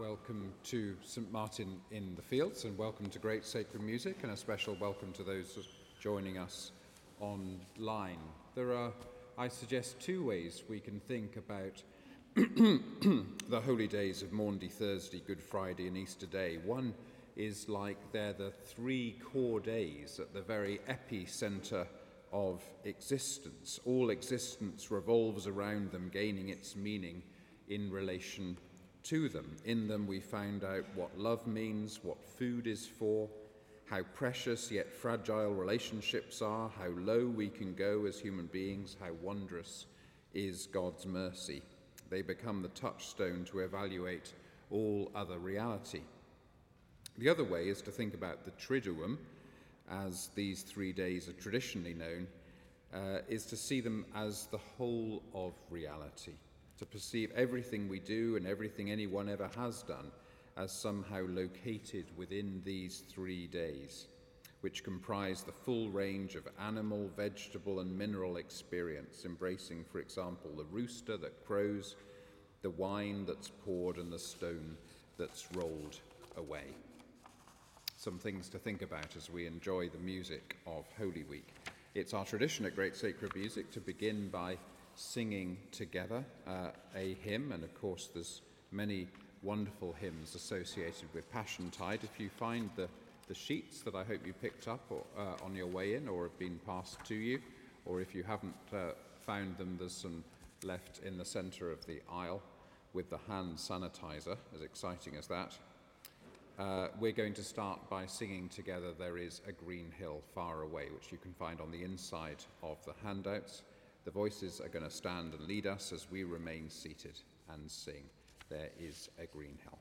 welcome to St Martin in the Fields and welcome to Great Sacred Music and a special welcome to those joining us online. There are, I suggest, two ways we can think about the holy days of Maundy Thursday, Good Friday, and Easter Day. One is like they're the three core days at the very epicenter of existence. All existence revolves around them, gaining its meaning in relation to them. In them, we found out what love means, what food is for, how precious yet fragile relationships are, how low we can go as human beings, how wondrous is God's mercy. They become the touchstone to evaluate all other reality. The other way is to think about the Triduum, as these three days are traditionally known, uh, is to see them as the whole of reality to perceive everything we do and everything anyone ever has done as somehow located within these three days, which comprise the full range of animal, vegetable, and mineral experience, embracing, for example, the rooster that crows, the wine that's poured, and the stone that's rolled away. Some things to think about as we enjoy the music of Holy Week. It's our tradition at Great Sacred Music to begin by singing together uh, a hymn, and of course, there's many wonderful hymns associated with Passion Tide. If you find the, the sheets that I hope you picked up or, uh, on your way in or have been passed to you, or if you haven't uh, found them, there's some left in the center of the aisle with the hand sanitizer, as exciting as that. Uh, we're going to start by singing together There is a Green Hill Far Away, which you can find on the inside of the handouts. The voices are going to stand and lead us as we remain seated and sing. There is a green hill.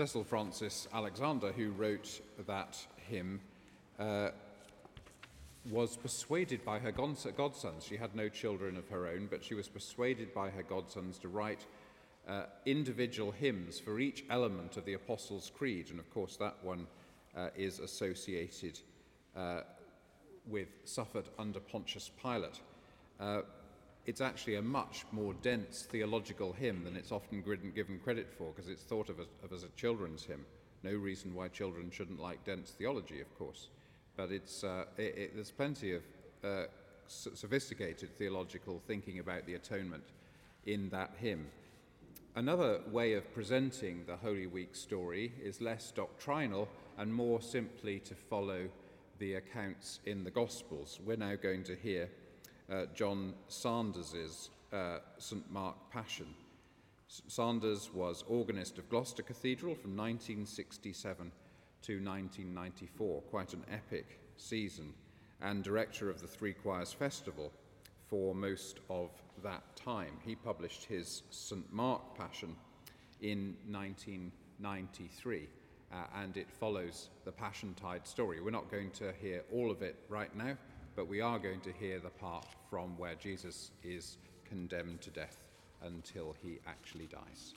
Cecil Frances Alexander, who wrote that hymn, uh, was persuaded by her godsons. She had no children of her own, but she was persuaded by her godsons to write uh, individual hymns for each element of the Apostles' Creed. And of course, that one uh, is associated uh, with suffered under Pontius Pilate. It's actually a much more dense theological hymn than it's often given credit for because it's thought of as, of as, a children's hymn. No reason why children shouldn't like dense theology, of course. But it's, uh, it, it, there's plenty of uh, sophisticated theological thinking about the atonement in that hymn. Another way of presenting the Holy Week story is less doctrinal and more simply to follow the accounts in the Gospels. We're now going to hear uh, John Sanders's uh, St. Mark Passion. Sanders was organist of Gloucester Cathedral from 1967 to 1994, quite an epic season. and director of the Three Choirs Festival for most of that time. He published his St. Mark Passion in 1993, uh, and it follows the Passion Tide story. We're not going to hear all of it right now, but we are going to hear the part from where Jesus is condemned to death until he actually dies.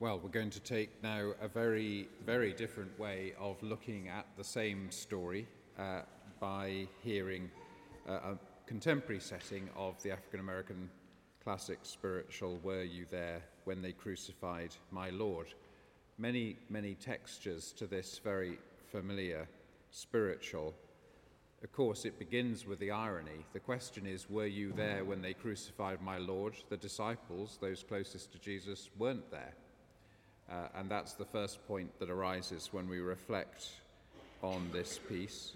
Well, we're going to take now a very, very different way of looking at the same story uh, by hearing uh, a contemporary setting of the African American classic spiritual Were You There When They Crucified My Lord? Many, many textures to this very familiar spiritual. Of course, it begins with the irony. The question is Were you there when they crucified my Lord? The disciples, those closest to Jesus, weren't there. Uh, and that's the first point that arises when we reflect on this piece.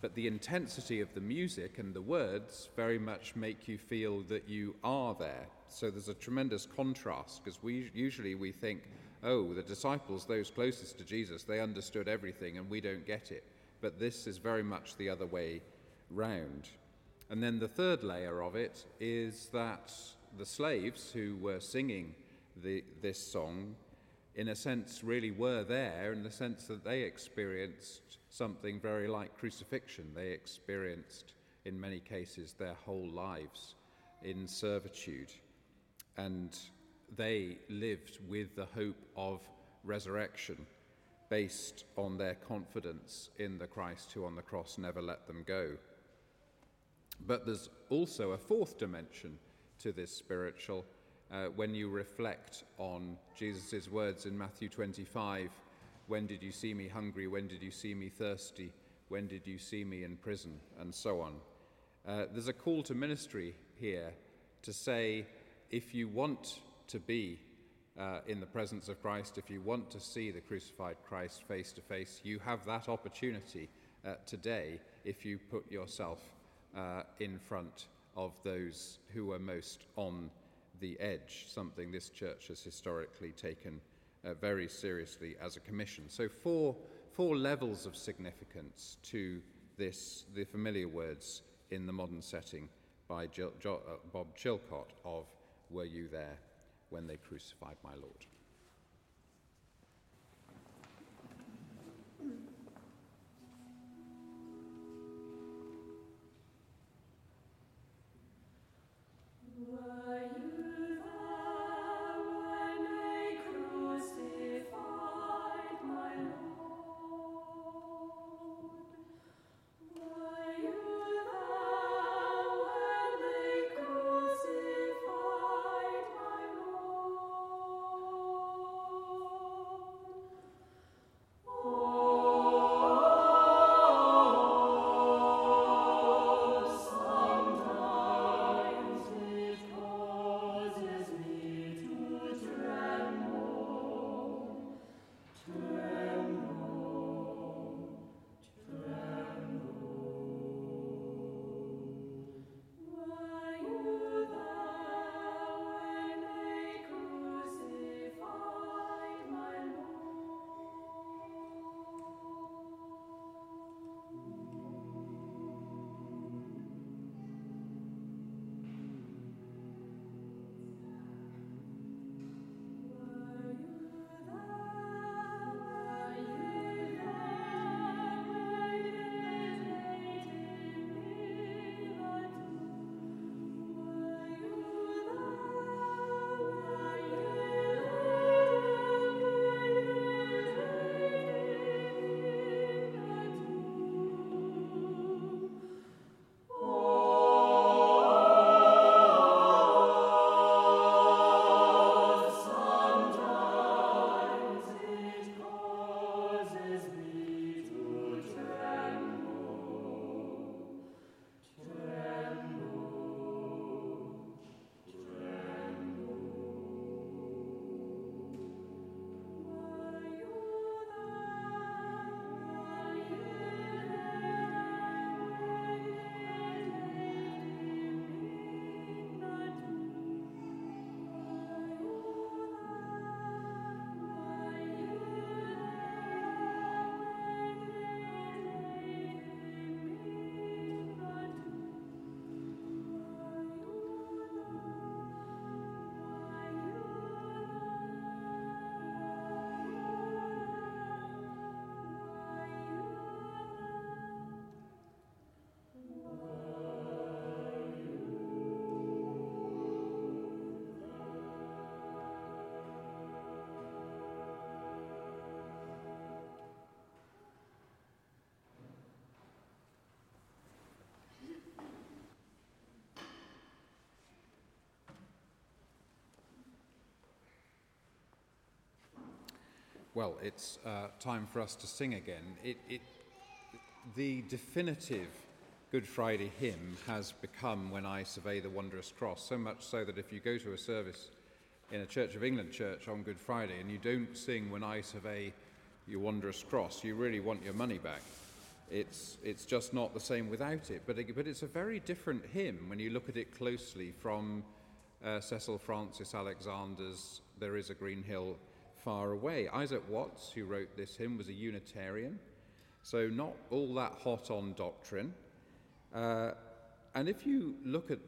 But the intensity of the music and the words very much make you feel that you are there. So there's a tremendous contrast because we usually we think, oh, the disciples, those closest to Jesus, they understood everything and we don't get it. But this is very much the other way round. And then the third layer of it is that the slaves who were singing the, this song, in a sense, really were there in the sense that they experienced something very like crucifixion. They experienced, in many cases, their whole lives in servitude. And they lived with the hope of resurrection based on their confidence in the Christ who on the cross never let them go. But there's also a fourth dimension to this spiritual, uh, when you reflect on Jesus' words in Matthew 25 When did you see me hungry? When did you see me thirsty? When did you see me in prison? And so on. Uh, there's a call to ministry here to say if you want to be uh, in the presence of Christ, if you want to see the crucified Christ face to face, you have that opportunity uh, today if you put yourself uh, in front of those who are most on the edge, something this church has historically taken uh, very seriously as a commission. So, four, four levels of significance to this, the familiar words in the modern setting by jo, uh, Bob Chilcott of Were You There When They Crucified My Lord? Well, it's uh, time for us to sing again. It, it, the definitive Good Friday hymn has become When I Survey the Wondrous Cross, so much so that if you go to a service in a Church of England church on Good Friday and you don't sing When I Survey Your Wondrous Cross, you really want your money back. It's, it's just not the same without it. But, it, but it's a very different hymn when you look at it closely from uh, Cecil Frances Alexander's There is a Green Hill far away. Isaac Watts, who wrote this hymn, was a Unitarian, so not all that hot on doctrine. Uh, and if you look at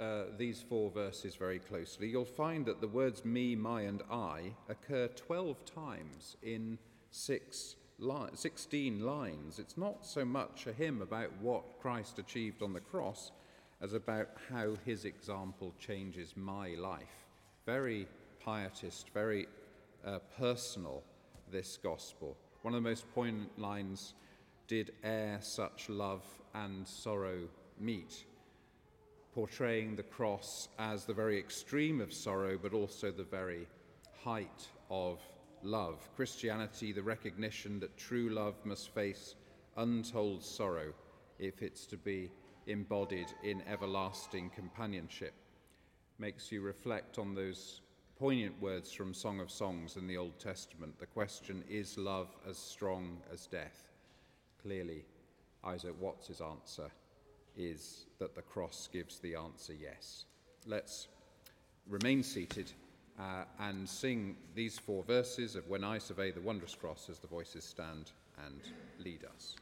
uh, these four verses very closely, you'll find that the words me, my, and I occur 12 times in six li- 16 lines. It's not so much a hymn about what Christ achieved on the cross as about how his example changes my life. Very pietist, very uh, personal, this gospel. One of the most poignant lines did e'er such love and sorrow meet, portraying the cross as the very extreme of sorrow, but also the very height of love. Christianity, the recognition that true love must face untold sorrow if it's to be embodied in everlasting companionship, makes you reflect on those poignant words from Song of Songs in the Old Testament. The question is love as strong as death? Clearly, Isaac Watts's answer is that the cross gives the answer yes. Let's remain seated uh, and sing these four verses of When I Survey the Wondrous Cross as the voices stand and lead us.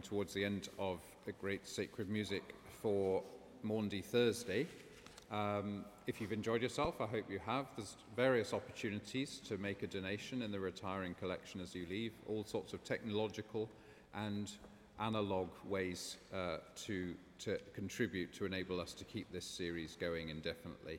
Coming towards the end of the great sacred music for Maundy Thursday. Um, if you've enjoyed yourself, I hope you have. There's various opportunities to make a donation in the retiring collection as you leave, all sorts of technological and analog ways uh, to, to contribute to enable us to keep this series going indefinitely.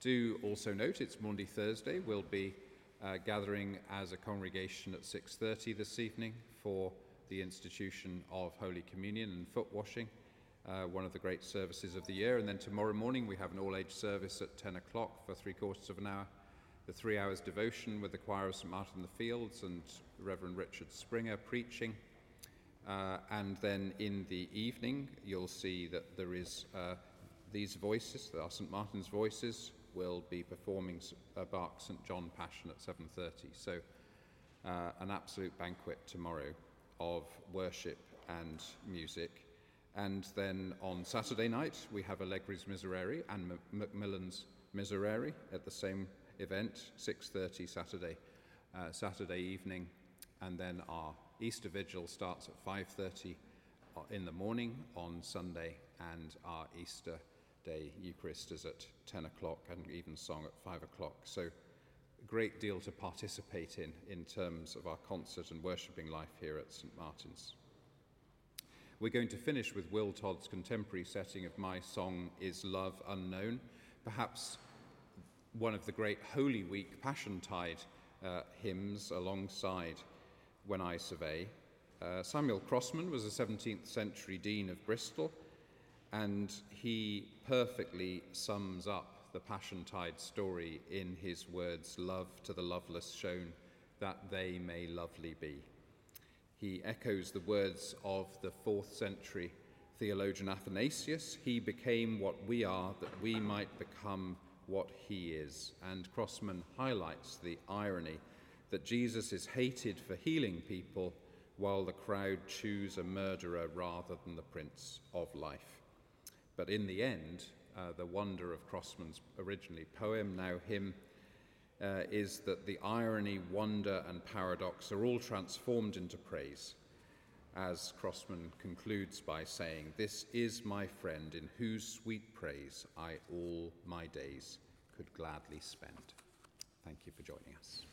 Do also note it's Maundy Thursday. We'll be uh, gathering as a congregation at 6.30 this evening for the institution of Holy Communion and foot washing uh, one of the great services of the year. And then tomorrow morning we have an all age service at 10 o'clock for three quarters of an hour. The three hours devotion with the choir of St. Martin in the Fields and Reverend Richard Springer preaching. Uh, and then in the evening, you'll see that there is uh, these voices, there are St. Martin's voices, will be performing uh, Bach St. John Passion at 7.30. So uh, an absolute banquet tomorrow of worship and music. And then on Saturday night, we have Allegri's Miserere and Macmillan's Miserere at the same event, 6.30 Saturday, uh, Saturday evening. And then our Easter Vigil starts at 5.30 uh, in the morning on Sunday, and our Easter Day Eucharist is at 10 o'clock and evensong at 5 o'clock. So great deal to participate in in terms of our concert and worshipping life here at St. Martin's. We're going to finish with Will Todd's contemporary setting of My Song is Love Unknown, perhaps one of the great Holy Week Passiontide uh, hymns alongside When I Survey. Uh, Samuel Crossman was a 17th century dean of Bristol, and he perfectly sums up the Passiontide story in his words Love to the loveless shown, that they may lovely be he echoes the words of the fourth century theologian Athanasius He became what we are, that we might become what he is. And Crossman highlights the irony that Jesus is hated for healing people while the crowd choose a murderer rather than the Prince of Life. But in the end, uh, the wonder of Crossman's originally poem, now hymn, uh, is that the irony, wonder, and paradox are all transformed into praise, as Crossman concludes by saying, This is my friend in whose sweet praise I all my days could gladly spend. Thank you for joining us.